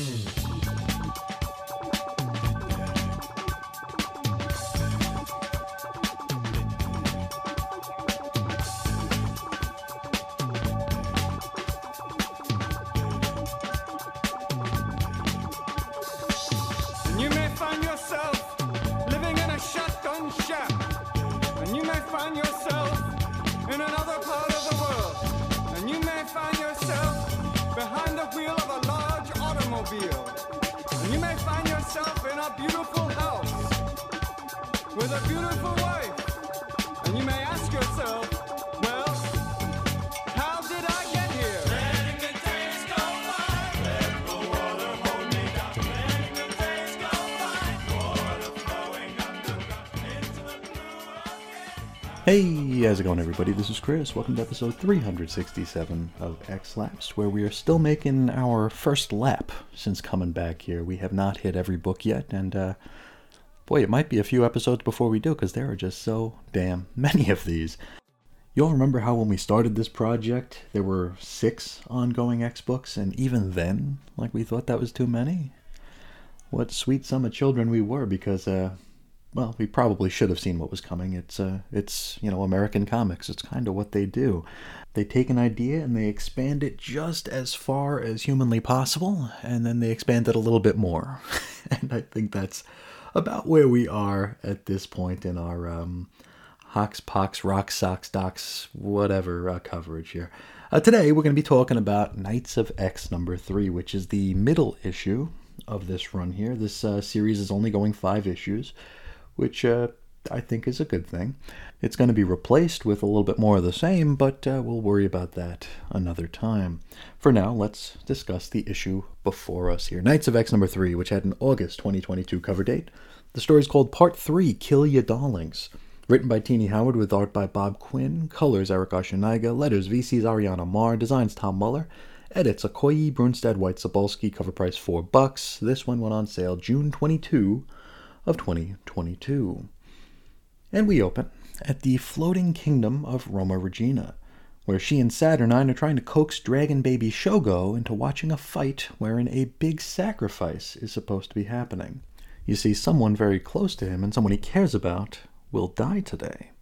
And Hey, how's it going, everybody? This is Chris. Welcome to episode 367 of X-Lapse, where we are still making our first lap since coming back here. We have not hit every book yet, and uh, boy, it might be a few episodes before we do, because there are just so damn many of these. You all remember how when we started this project, there were six ongoing X books, and even then, like we thought that was too many? What sweet sum of children we were, because uh, well, we probably should have seen what was coming. It's uh, it's you know American comics. It's kind of what they do. They take an idea and they expand it just as far as humanly possible, and then they expand it a little bit more. and I think that's about where we are at this point in our um, Hox Pox Rock Socks Docs whatever uh, coverage here. Uh, today we're going to be talking about Knights of X number three, which is the middle issue of this run here. This uh, series is only going five issues which uh, I think is a good thing. It's going to be replaced with a little bit more of the same, but uh, we'll worry about that another time. For now, let's discuss the issue before us here Knights of X number 3, which had an August 2022 cover date. The story is called Part 3 Kill Ya Darlings. Written by Tini Howard with art by Bob Quinn, colors Erick Arciniega, letters VC's Ariana Maher, designs Tom Muller, edits Okoye, Brunstad, White, Sapolsky, cover price 4 bucks. This one went on sale June 22 of 2022. And we open at the floating kingdom of Roma Regina, where she and Saturnine are trying to coax dragon baby Shogo into watching a fight wherein a big sacrifice is supposed to be happening. You see, someone very close to him and someone he cares about will die today.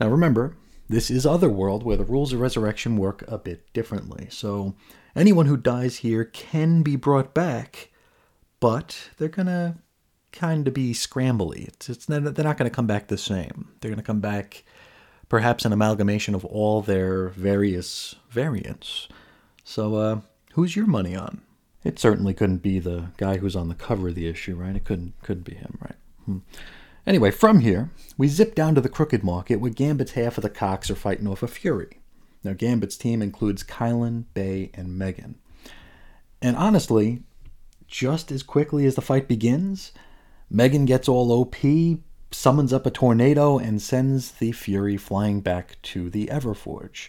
Now remember, this is Otherworld, where the rules of resurrection work a bit differently. So anyone who dies here can be brought back, but they're gonna kind of be scrambly. It's, it's they're not going to come back the same. They're going to come back perhaps an amalgamation of all their various variants. So, uh, who's your money on? It certainly couldn't be the guy who's on the cover of the issue, right? It couldn't could be him, right? Hmm. Anyway, from here, we zip down to the Crooked Market where Gambit's half of the Cox are fighting off a Fury. Now, Gambit's team includes Kylun, Bei, and Meggan. And honestly, just as quickly as the fight begins, Meggan gets all OP, summons up a tornado, and sends the Fury flying back to the Everforge.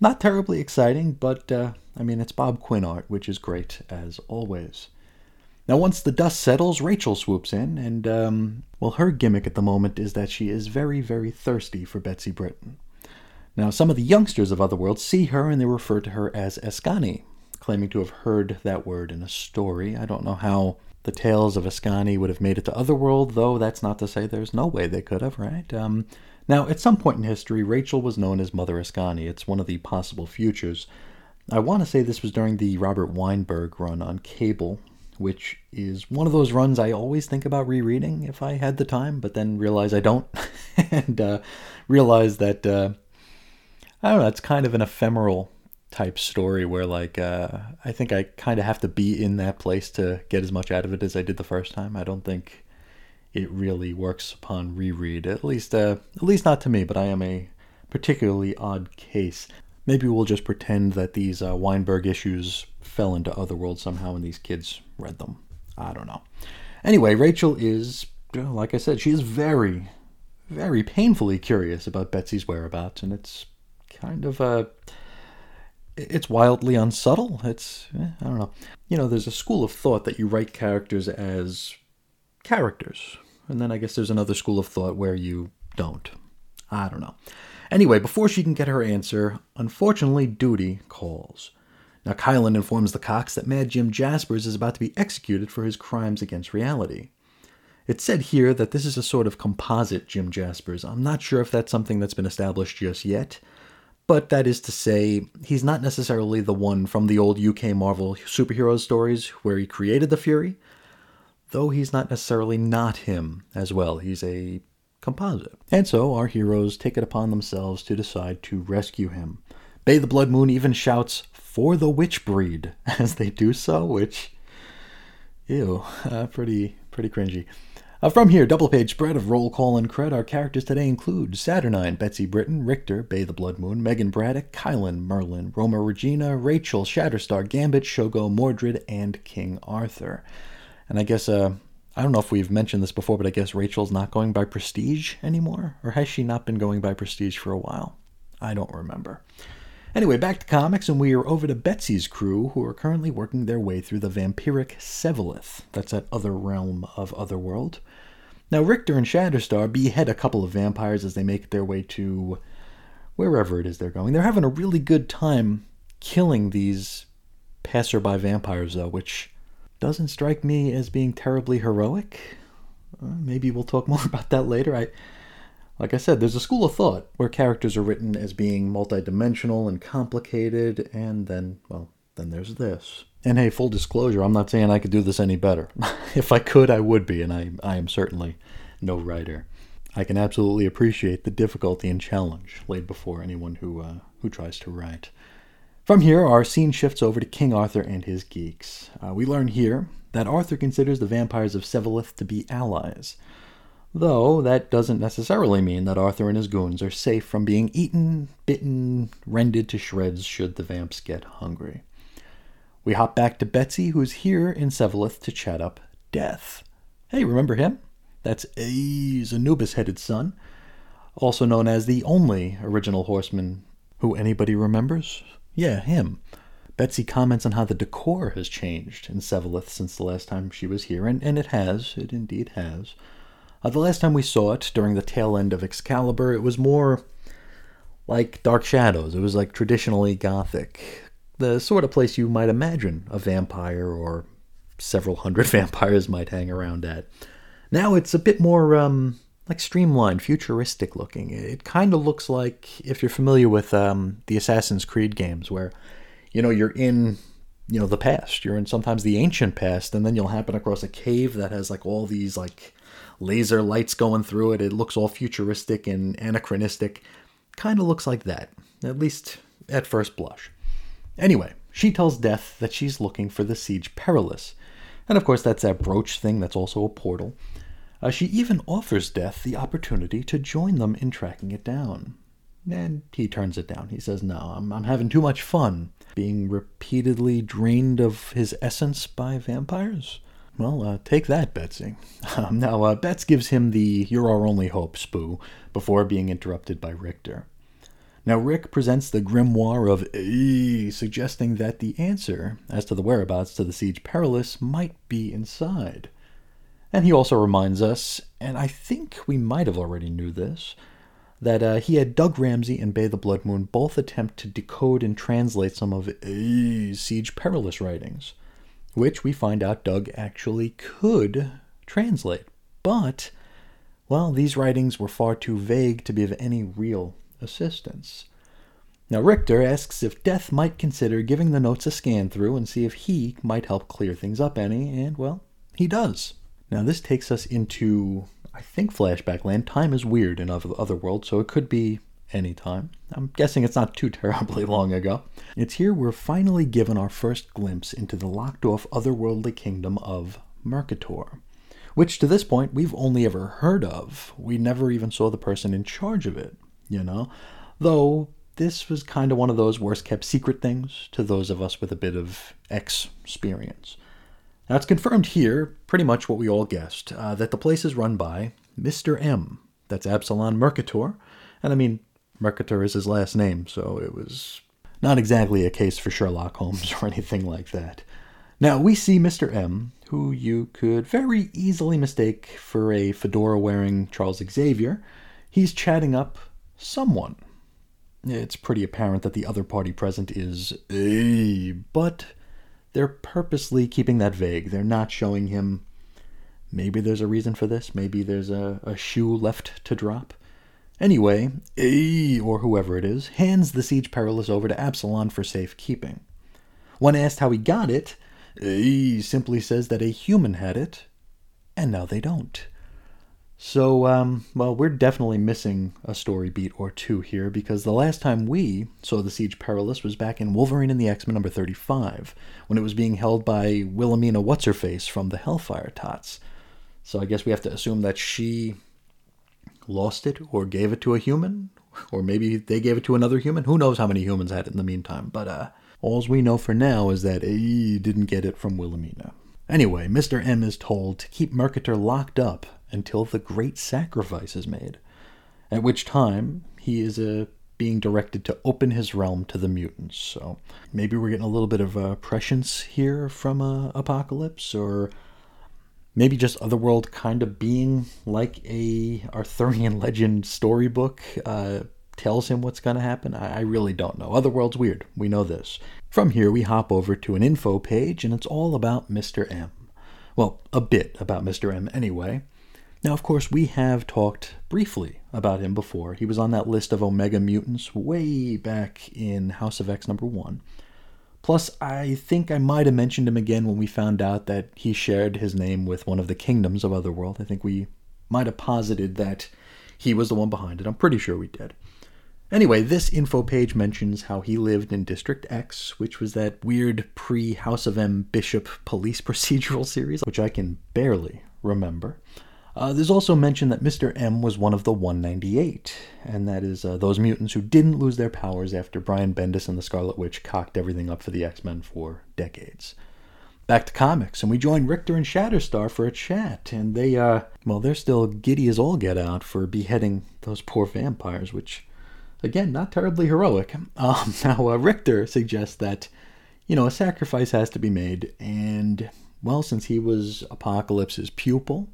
Not terribly exciting, but uh, I mean, it's Bob Quinn art, which is great as always. Now, once the dust settles, Rachel swoops in, and, um, well, her gimmick at the moment is that she is very, very thirsty for Betsy Braddock. Now, some of the youngsters of Otherworld see her and they refer to her as Askani, claiming to have heard that word in a story. I don't know how the tales of Askani would have made it to Otherworld, though that's not to say there's no way they could have, right? Um, now, at some point in history, Rachel was known as Mother Askani. It's one of the possible futures. I want to say this was during the Robert Weinberg run on cable, which is one of those runs I always think about rereading if I had the time, but then realize I don't, and uh, realize that uh, I don't know. It's kind of an ephemeral type story where like uh, I think I kind of have to be in that place to get as much out of it as I did the first time. I don't think it really works upon reread. At least uh, at least not to me, but I am a particularly odd case. Maybe we'll just pretend that these uh, Weinberg issues fell into Otherworld somehow and these kids read them. I don't know. Anyway, Rachel is, like I said, she is very, very painfully curious about Betsy's whereabouts, and it's kind of a it's wildly unsubtle. It's eh, I don't know. You know, there's a school of thought that you write characters as characters, and then I guess there's another school of thought where you don't. I don't know. Anyway, before she can get her answer, unfortunately, duty calls. Now, Kylun informs the Cox that Mad Jim Jaspers is about to be executed for his crimes against reality. It's said here that this is a sort of composite Jim Jaspers. I'm not sure if that's something that's been established just yet, but that is to say, he's not necessarily the one from the old UK Marvel superhero stories where he created the Fury, though he's not necessarily not him as well. He's a composite. And so our heroes take it upon themselves to decide to rescue him. Bei the Blood Moon even shouts, For the witch breed, as they do so, which, ew, uh, pretty, pretty cringy. Uh, from here, double page spread of roll call and cred. Our characters today include Saturnine, Betsy Braddock, Rictor, Bei the Blood Moon, Meggan Braddock, Kylun, Merlin, Roma Regina, Rachel, Shatterstar, Gambit, Shogo, Mordred, and King Arthur. And I guess uh, I don't know if we've mentioned this before, but I guess Rachel's not going by Prestige anymore? Or has she not been going by Prestige for a while? I don't remember. Anyway, back to comics, and we are over to Betsy's crew, who are currently working their way through the vampiric Sevalith. That's that other realm of Otherworld. Now, Rictor and Shatterstar behead a couple of vampires as they make their way to wherever it is they're going. They're having a really good time killing these passerby vampires, though, which doesn't strike me as being terribly heroic. Uh, maybe we'll talk more about that later. I, like I said, there's a school of thought where characters are written as being multidimensional and complicated, and then, well, then there's this. And hey, full disclosure, I'm not saying I could do this any better. if I could, I would be, and I, I am certainly no writer. I can absolutely appreciate the difficulty and challenge laid before anyone who uh, who tries to write. From here, our scene shifts over to King Arthur and his geeks. Uh, we learn here that Arthur considers the vampires of Sevalith to be allies, though that doesn't necessarily mean that Arthur and his goons are safe from being eaten, bitten, rended to shreds should the vamps get hungry. We hop back to Betsy, who's here in Sevalith to chat up Death. Hey, remember him? That's A's Anubis headed son, also known as the only original horseman who anybody remembers. Yeah, him. Betsy comments on how the decor has changed in Sevalith since the last time she was here, and, and it has. It indeed has. Uh, the last time we saw it, during the tail end of Excalibur, it was more like Dark Shadows. It was like traditionally gothic. The sort of place you might imagine a vampire or several hundred vampires might hang around at. Now it's a bit more um, like streamlined, futuristic looking. It kind of looks like if you're familiar with um, the Assassin's Creed games, where you know you're in you know the past, you're in sometimes the ancient past, and then you'll happen across a cave that has like all these like laser lights going through it. It looks all futuristic and anachronistic. Kind of looks like that, at least at first blush. Anyway, she tells Death that she's looking for the Siege Perilous. And of course, that's that brooch thing that's also a portal. Uh, she even offers Death the opportunity to join them in tracking it down. And he turns it down. He says, No, I'm, I'm having too much fun being repeatedly drained of his essence by vampires. Well, uh, take that, Betsy. Um, now, uh, Bets gives him the You're Our Only Hope spoo before being interrupted by Rictor. Now, Rick presents the grimoire of E, suggesting that the answer as to the whereabouts to the Siege Perilous might be inside. And he also reminds us, and I think we might have already knew this, that uh, he had Doug Ramsey and Bei the Blood Moon both attempt to decode and translate some of uh, Siege Perilous writings, which we find out Doug actually could translate. But, well, these writings were far too vague to be of any real assistance. Now, Rictor asks if Death might consider giving the notes a scan through and see if he might help clear things up any, and, well, he does. Now, this takes us into, I think, flashback land. Time is weird in other, other worlds, so it could be any time. I'm guessing it's not too terribly long ago. It's here we're finally given our first glimpse into the locked off otherworldly kingdom of Mercator, which to this point we've only ever heard of. We never even saw the person in charge of it, you know? Though this was kind of one of those worst kept secret things to those of us with a bit of experience. Now, it's confirmed here, pretty much what we all guessed, uh, that the place is run by Mr. M. That's Absalon Mercator. And I mean, Mercator is his last name, so it was not exactly a case for Sherlock Holmes or anything like that. Now, we see Mr. M, who you could very easily mistake for a fedora wearing Charles Xavier. He's chatting up someone. It's pretty apparent that the other party present is A, but they're purposely keeping that vague. They're not showing him. Maybe there's a reason for this. Maybe there's a, a shoe left to drop. Anyway, A, or whoever it is, hands the Siege Perilous over to Absalon for safekeeping. When asked how he got it, A simply says that a human had it, and now they don't. So, um, well, we're definitely missing a story beat or two here because the last time we saw the Siege Perilous was back in Wolverine and the X Men number 35, when it was being held by Wilhelmina What's Her Face from the Hellfire Tots. So I guess we have to assume that she lost it or gave it to a human, or maybe they gave it to another human. Who knows how many humans had it in the meantime? But uh, all we know for now is that he didn't get it from Wilhelmina. Anyway, Mr. M is told to keep Mercator locked up until the great sacrifice is made, at which time he is uh, being directed to open his realm to the mutants. So maybe we're getting a little bit of uh, prescience here from uh, Apocalypse, or maybe just Otherworld kind of being like a Arthurian legend storybook uh, tells him what's going to happen. I, I really don't know. Otherworld's weird. We know this. From here, we hop over to an info page, and it's all about Mr. M. Well, a bit about Mr. M anyway. Now, of course, we have talked briefly about him before. He was on that list of Omega mutants way back in House of X number one. Plus, I think I might have mentioned him again when we found out that he shared his name with one of the kingdoms of Otherworld. I think we might have posited that he was the one behind it. I'm pretty sure we did. Anyway, this info page mentions how he lived in District X, which was that weird pre House of M Bishop police procedural series, which I can barely remember. Uh, there's also mention that Mr. M was one of the 198, and that is uh, those mutants who didn't lose their powers after Brian Bendis and the Scarlet Witch cocked everything up for the X Men for decades. Back to comics, and we join Rictor and Shatterstar for a chat, and they, uh, well, they're still giddy as all get out for beheading those poor vampires, which, again, not terribly heroic. Um, now, uh, Rictor suggests that, you know, a sacrifice has to be made, and, well, since he was Apocalypse's pupil,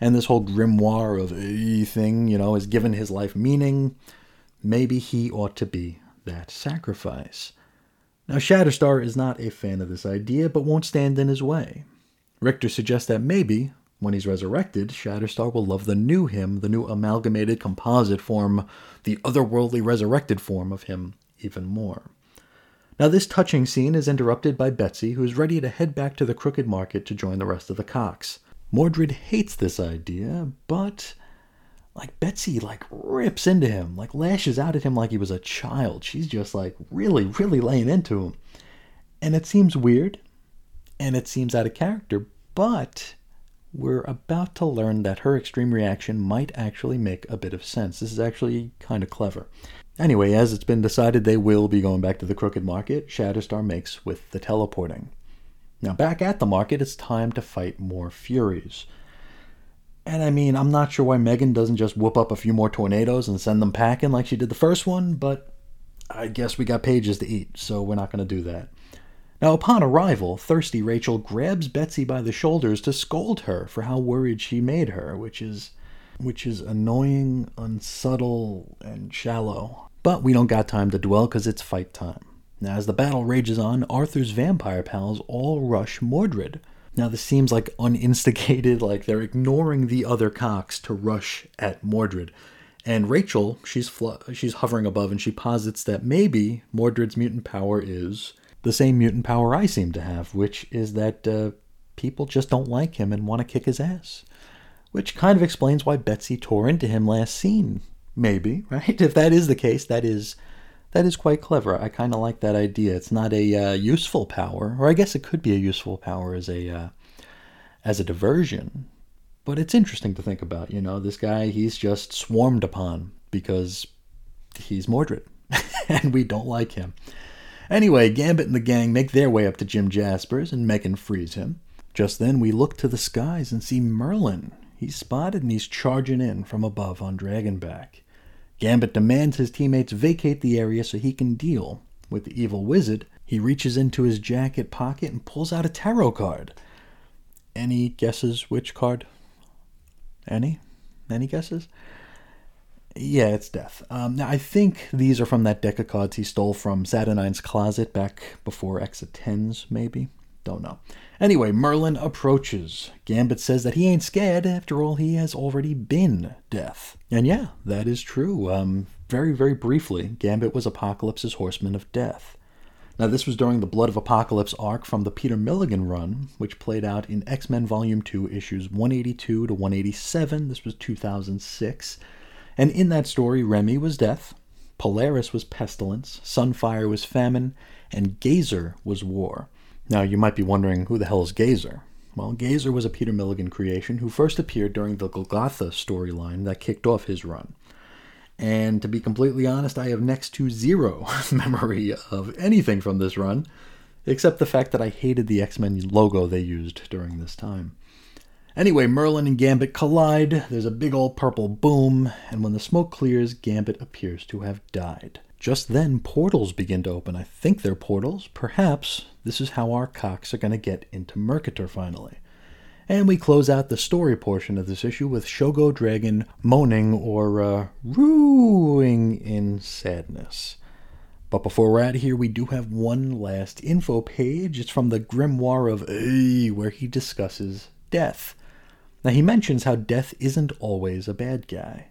and this whole grimoire of a thing, you know, has given his life meaning. Maybe he ought to be that sacrifice. Now, Shatterstar is not a fan of this idea, but won't stand in his way. Rictor suggests that maybe, when he's resurrected, Shatterstar will love the new him, the new amalgamated composite form, the otherworldly resurrected form of him, even more. Now, this touching scene is interrupted by Betsy, who is ready to head back to the Crooked Market to join the rest of the cocks. Mordred hates this idea, but like Betsy like rips into him, like lashes out at him like he was a child. She's just like really, really laying into him. And it seems weird and it seems out of character, but we're about to learn that her extreme reaction might actually make a bit of sense. This is actually kind of clever. Anyway, as it's been decided they will be going back to the Crooked Market, Shatterstar makes with the teleporting. Now, back at the market, it's time to fight more Furies. And I mean, I'm not sure why Meggan doesn't just whoop up a few more tornadoes and send them packing like she did the first one, but I guess we got pages to eat, so we're not going to do that. Now, upon arrival, thirsty Rachel grabs Betsy by the shoulders to scold her for how worried she made her, which is which is annoying, unsubtle, and shallow. But we don't got time to dwell because it's fight time. Now, as the battle rages on, Arthur's vampire pals all rush Mordred. Now, this seems like uninstigated, like they're ignoring the other cocks to rush at Mordred. And Rachel, she's fl- she's hovering above, and she posits that maybe Mordred's mutant power is the same mutant power I seem to have, which is that uh, people just don't like him and want to kick his ass. Which kind of explains why Betsy tore into him last scene. Maybe, right? If that is the case, that is that is quite clever. I kind of like that idea. It's not a uh, useful power, or I guess it could be a useful power as a uh, as a diversion. But it's interesting to think about. You know, this guy he's just swarmed upon because he's Mordred, and we don't like him. Anyway, Gambit and the gang make their way up to Jim Jaspers, and Meggan frees him. Just then, we look to the skies and see Merlin. He's spotted and he's charging in from above on Dragonback. Gambit demands his teammates vacate the area so he can deal with the evil wizard. He reaches into his jacket pocket and pulls out a tarot card. Any guesses which card? Any? Any guesses? Yeah, it's Death. Um, now, I think these are from that deck of cards he stole from Saturnine's closet back before of Tens, maybe. Don't know. Anyway, Merlin approaches. Gambit says that he ain't scared. After all, he has already been Death. And yeah, that is true. Um, very, very briefly, Gambit was Apocalypse's Horseman of Death. Now, this was during the Blood of Apocalypse arc from the Peter Milligan run, which played out in X Men Volume 2, issues 182 to 187. This was 2006. And in that story, Remy was death, Polaris was pestilence, Sunfire was famine, and Gazer was war. Now, you might be wondering who the hell is Gazer? Well, Gazer was a Peter Milligan creation who first appeared during the Golgotha storyline that kicked off his run. And to be completely honest, I have next to zero memory of anything from this run, except the fact that I hated the X Men logo they used during this time. Anyway, Merlin and Gambit collide, there's a big old purple boom, and when the smoke clears, Gambit appears to have died. Just then, portals begin to open. I think they're portals. Perhaps this is how our cocks are going to get into Mercator finally. And we close out the story portion of this issue with Shogo Dragon moaning or uh, ruing in sadness. But before we're out of here, we do have one last info page. It's from the Grimoire of A, where he discusses death. Now, he mentions how death isn't always a bad guy.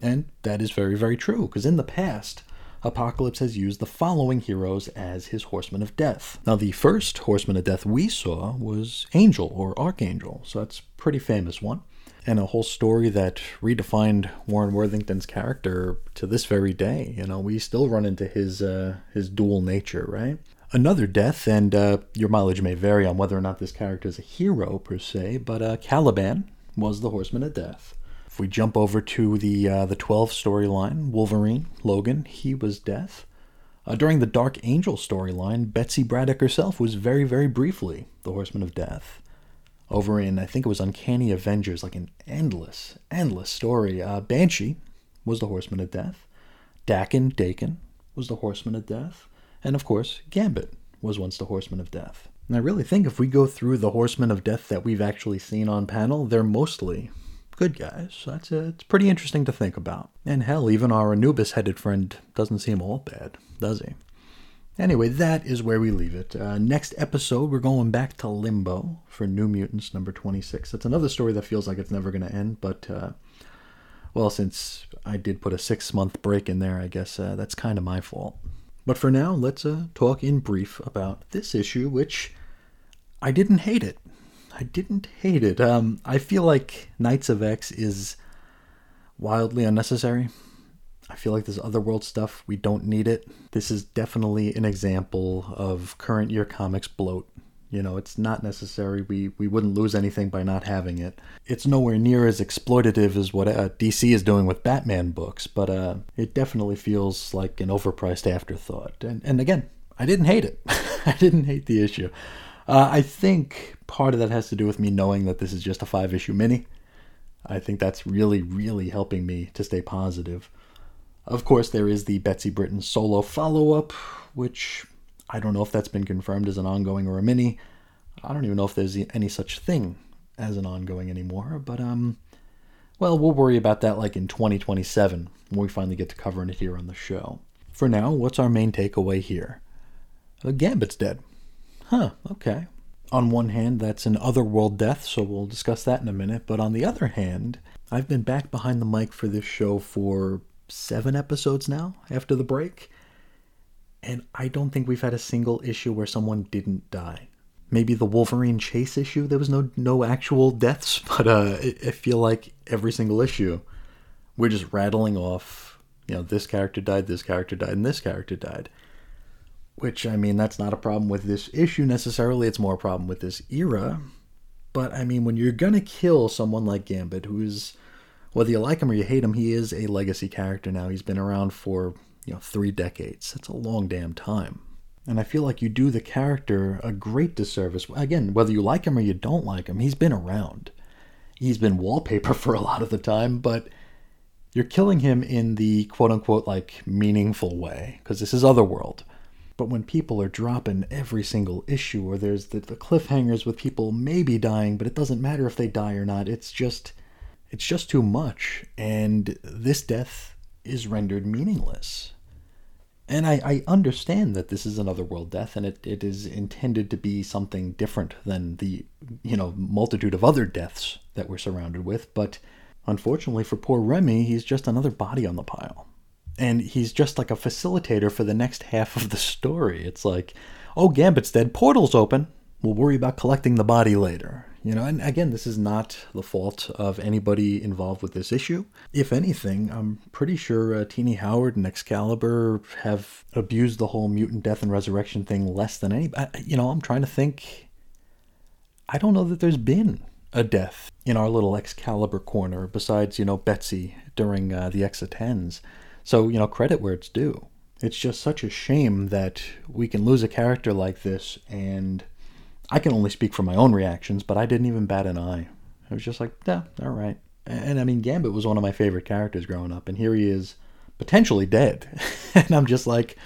And that is very, very true, because in the past, Apocalypse has used the following heroes as his Horsemen of Death. Now, the first Horseman of Death we saw was Angel or Archangel, so that's pretty famous one. And a whole story that redefined Warren Worthington's character to this very day. You know, we still run into his uh, his dual nature, right? Another death, and uh, your mileage may vary on whether or not this character is a hero per se, but uh, Caliban was the Horseman of Death. If we jump over to the uh, the 12 storyline, Wolverine, Logan, he was Death. Uh, during the Dark Angel storyline, Betsy Braddock herself was very, very briefly the Horseman of Death. Over in, I think it was Uncanny Avengers, like an endless, endless story. Uh, Banshee was the Horseman of Death. Daken Daken was the Horseman of Death. And of course, Gambit was once the Horseman of Death. And I really think if we go through the Horsemen of Death that we've actually seen on panel, they're mostly good guys. That's a, it's pretty interesting to think about. And hell, even our Anubis headed friend doesn't seem all bad, does he? Anyway, that is where we leave it. Uh, next episode, we're going back to Limbo for New Mutants number 26. That's another story that feels like it's never going to end, but, uh, well, since I did put a six month break in there, I guess uh, that's kind of my fault. But for now, let's uh, talk in brief about this issue, which I didn't hate it. I didn't hate it. Um, I feel like Knights of X is wildly unnecessary. I feel like this otherworld stuff, we don't need it. This is definitely an example of current year comics bloat. You know, it's not necessary. We we wouldn't lose anything by not having it. It's nowhere near as exploitative as what uh, DC is doing with Batman books, but uh, it definitely feels like an overpriced afterthought. And and again, I didn't hate it. I didn't hate the issue. Uh, I think part of that has to do with me knowing that this is just a five issue mini. I think that's really, really helping me to stay positive. Of course, there is the Betsy Braddock solo follow up, which I don't know if that's been confirmed as an ongoing or a mini. I don't even know if there's any such thing as an ongoing anymore, but um, well, we'll worry about that like in 2027 when we finally get to covering it here on the show. For now, what's our main takeaway here? Uh, Gambit's dead. Huh, okay. On one hand, that's an otherworld death, so we'll discuss that in a minute. But on the other hand, I've been back behind the mic for this show for seven episodes now after the break. And I don't think we've had a single issue where someone didn't die. Maybe the Wolverine chase issue, there was no no actual deaths, but uh, I, I feel like every single issue, we're just rattling off. You know, this character died, this character died, and this character died which I mean that's not a problem with this issue necessarily, it's more a problem with this era. But I mean when you're to kill someone like Gambit who's whether you like him or you hate him, he is a legacy character now. He's been around for, you know, 3 decades. That's a long damn time. And I feel like you do the character a great disservice. Again, whether you like him or you don't like him, he's been around. He's been wallpaper for a lot of the time, but you're killing him in the quote unquote like meaningful way because this is Otherworld. But when people are dropping every single issue, or there's the, the cliffhangers with people maybe dying, but it doesn't matter if they die or not, it's just it's just too much. And this death is rendered meaningless. And I, I understand that this is another world death and it, it is intended to be something different than the, you know, multitude of other deaths that we're surrounded with, but unfortunately for poor Remy, he's just another body on the pile. And he's just like a facilitator for the next half of the story. It's like, oh, Gambit's dead, portal's open. We'll worry about collecting the body later. You know, and again, this is not the fault of anybody involved with this issue. If anything, I'm pretty sure uh, Tini Howard and Excalibur have abused the whole mutant death and resurrection thing less than any. You know, I'm trying to think. I don't know that there's been a death in our little Excalibur corner besides, you know, Betsy during uh, the X of Tens. So, you know, credit where it's due. It's just such a shame that we can lose a character like this and I can only speak for my own reactions, but I didn't even bat an eye. I was just like, yeah, all right. And I mean, Gambit was one of my favorite characters growing up, and here he is potentially dead. and I'm just like,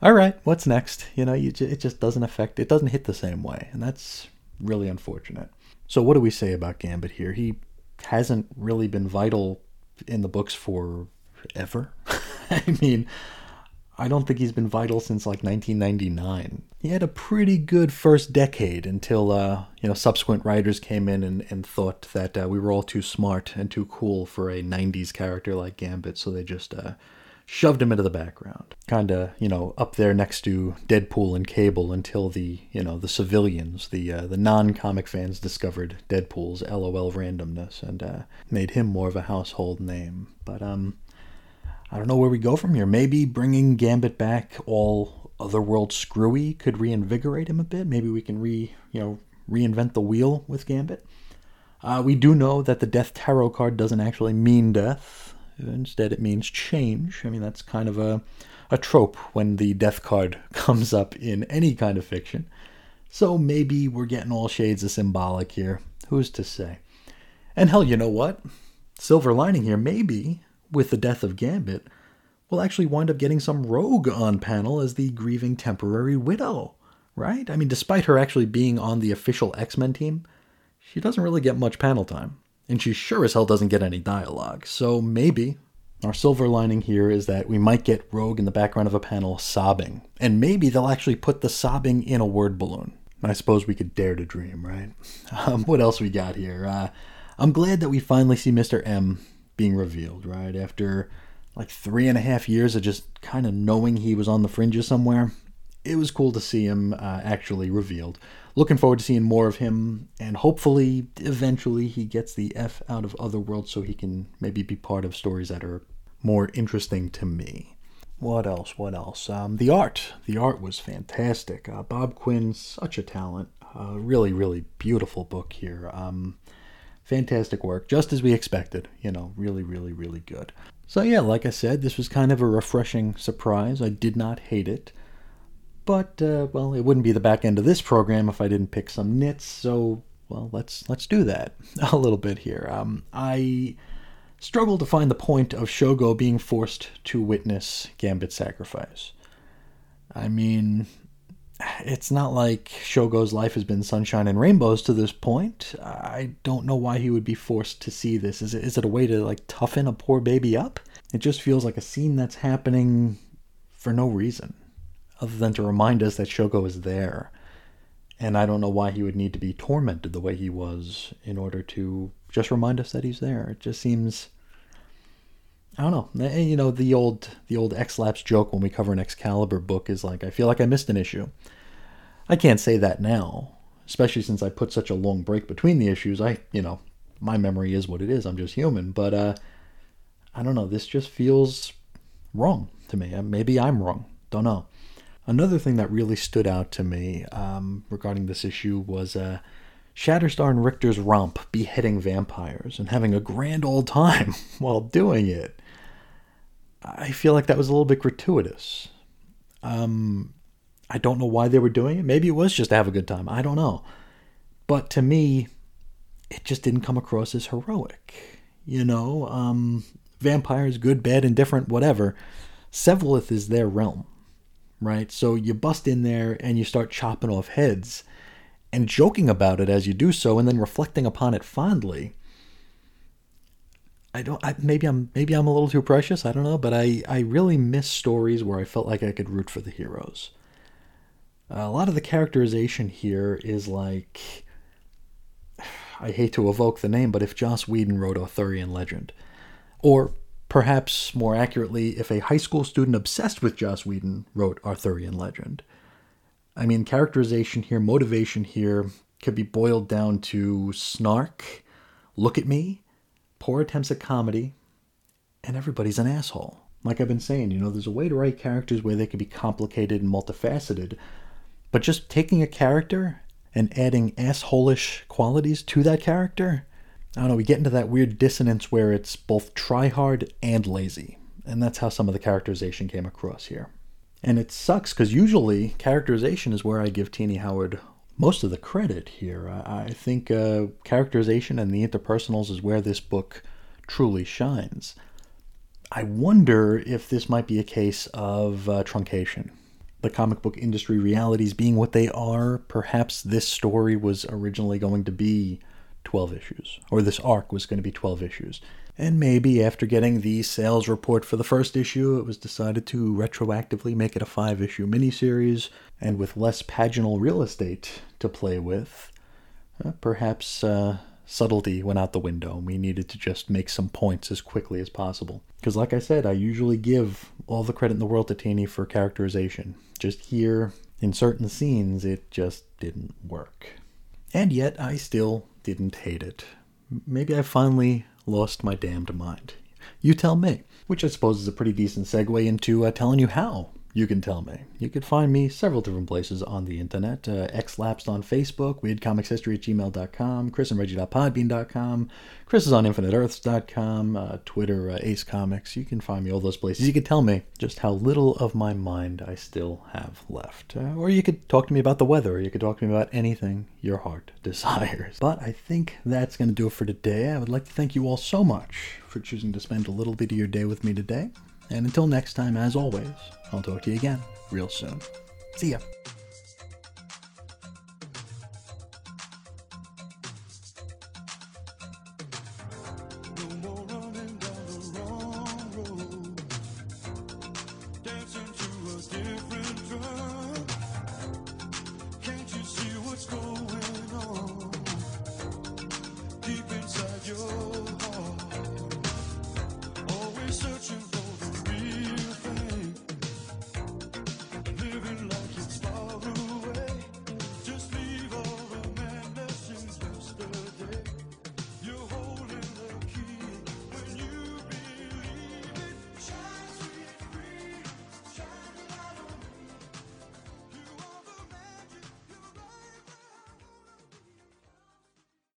all right, what's next? You know, you, it just doesn't affect, it doesn't hit the same way. And that's really unfortunate. So, what do we say about Gambit here? He hasn't really been vital in the books for ever. I mean, I don't think he's been vital since like 1999. He had a pretty good first decade until uh, you know subsequent writers came in and, and thought that uh, we were all too smart and too cool for a 90s character like Gambit, so they just uh, shoved him into the background, kind of you know up there next to Deadpool and Cable until the you know the civilians, the uh, the non-comic fans discovered Deadpool's LOL randomness and uh, made him more of a household name. But um I don't know where we go from here. Maybe bringing Gambit back all Otherworld screwy could reinvigorate him a bit. Maybe we can re you know reinvent the wheel with Gambit. Uh, we do know that the Death Tarot card doesn't actually mean death. Instead, it means change. I mean, that's kind of a, a trope when the Death card comes up in any kind of fiction. So maybe we're getting all shades of symbolic here. Who's to say? And hell, you know what? Silver lining here, maybe with the death of Gambit, will actually wind up getting some rogue on panel as the grieving temporary widow, right? I mean, despite her actually being on the official X Men team, she doesn't really get much panel time. And she sure as hell doesn't get any dialogue. So maybe our silver lining here is that we might get Rogue in the background of a panel sobbing. And maybe they'll actually put the sobbing in a word balloon. I suppose we could dare to dream, right? Um, what else we got here? Uh, I'm glad that we finally see Mr. M being revealed, right? After like three and a half years of just kind of knowing he was on the fringes somewhere, it was cool to see him uh, actually revealed. Looking forward to seeing more of him, and hopefully, eventually, he gets the F out of Otherworld so he can maybe be part of stories that are more interesting to me. What else? What else? Um, the art. The art was fantastic. Uh, Bob Quinn, such a talent. Uh, really, really beautiful book here. Um, fantastic work, just as we expected. You know, really, really, really good. So, yeah, like I said, this was kind of a refreshing surprise. I did not hate it. But, uh, well, it wouldn't be the back end of this program if I didn't pick some nits, so, well, let's, let's do that a little bit here. Um, I struggle to find the point of Shogo being forced to witness Gambit's sacrifice. I mean, it's not like Shogo's life has been sunshine and rainbows to this point. I don't know why he would be forced to see this. Is it, is it a way to like toughen a poor baby up? It just feels like a scene that's happening for no reason other than to remind us that Shogo is there. And I don't know why he would need to be tormented the way he was in order to just remind us that he's there. It just seems I don't know. Eh, you know, the old the old X-Lapse joke when we cover an Excalibur book is like, I feel like I missed an issue. I can't say that now, especially since I put such a long break between the issues. I, you know, my memory is what it is. I'm just human, but uh, I don't know. This just feels wrong to me. Uh, maybe I'm wrong. Don't know. Another thing that really stood out to me um, regarding this issue was uh, Shatterstar and Rictor's romp beheading vampires and having a grand old time while doing it. I feel like that was a little bit gratuitous. Um, I don't know why they were doing it. Maybe it was just to have a good time. I don't know. But to me, it just didn't come across as heroic. You know, um, vampires, good, bad, indifferent, whatever. Sevalith is their realm, right? So you bust in there and you start chopping off heads and joking about it as you do so and then reflecting upon it fondly. I don't. I, maybe I'm maybe I'm a little too precious. I don't know, but I I really miss stories where I felt like I could root for the heroes. A lot of the characterization here is like I hate to evoke the name, but if Joss Whedon wrote Arthurian Legend, or perhaps more accurately, if a high school student obsessed with Joss Whedon wrote Arthurian Legend. I mean, characterization here, motivation here could be boiled down to snark, look at me, poor attempts at comedy, and everybody's an asshole. Like I've been saying, you know, there's a way to write characters where they can be complicated and multifaceted, but just taking a character and adding assholish qualities to that character, I don't know, we get into that weird dissonance where it's both try hard and lazy. And that's how some of the characterization came across here. And it sucks because usually characterization is where I give Tini Howard most of the credit here. I, think uh, characterization and the interpersonals is where this book truly shines. I wonder if this might be a case of uh, truncation. The comic book industry realities being what they are, perhaps this story was originally going to be 12 issues, or this arc was going to be 12 issues. And maybe after getting the sales report for the first issue, it was decided to retroactively make it a five issue miniseries, and with less paginal real estate to play with, uh, perhaps uh, subtlety went out the window. and We needed to just make some points as quickly as possible. Because, like I said, I usually give all the credit in the world to Tini for characterization. Just here, in certain scenes, it just didn't work. And yet, I still didn't hate it. Maybe I finally lost my damned mind. You tell me. Which I suppose is a pretty decent segue into uh, telling you how you can tell me. You could find me several different places on the internet. Uh, Xlapsed on Facebook, weirdcomicshistory at gmail.com, chrisandreggie.podbean.com, Chris is on infiniteearths.com, uh, Twitter, uh, Ace Comics. You can find me all those places. You could tell me just how little of my mind I still have left. Uh, or you could talk to me about the weather, or you could talk to me about anything your heart desires. But I think that's going to do it for today. I would like to thank you all so much for choosing to spend a little bit of your day with me today. And until next time, as always, I'll talk to you again real soon. See ya.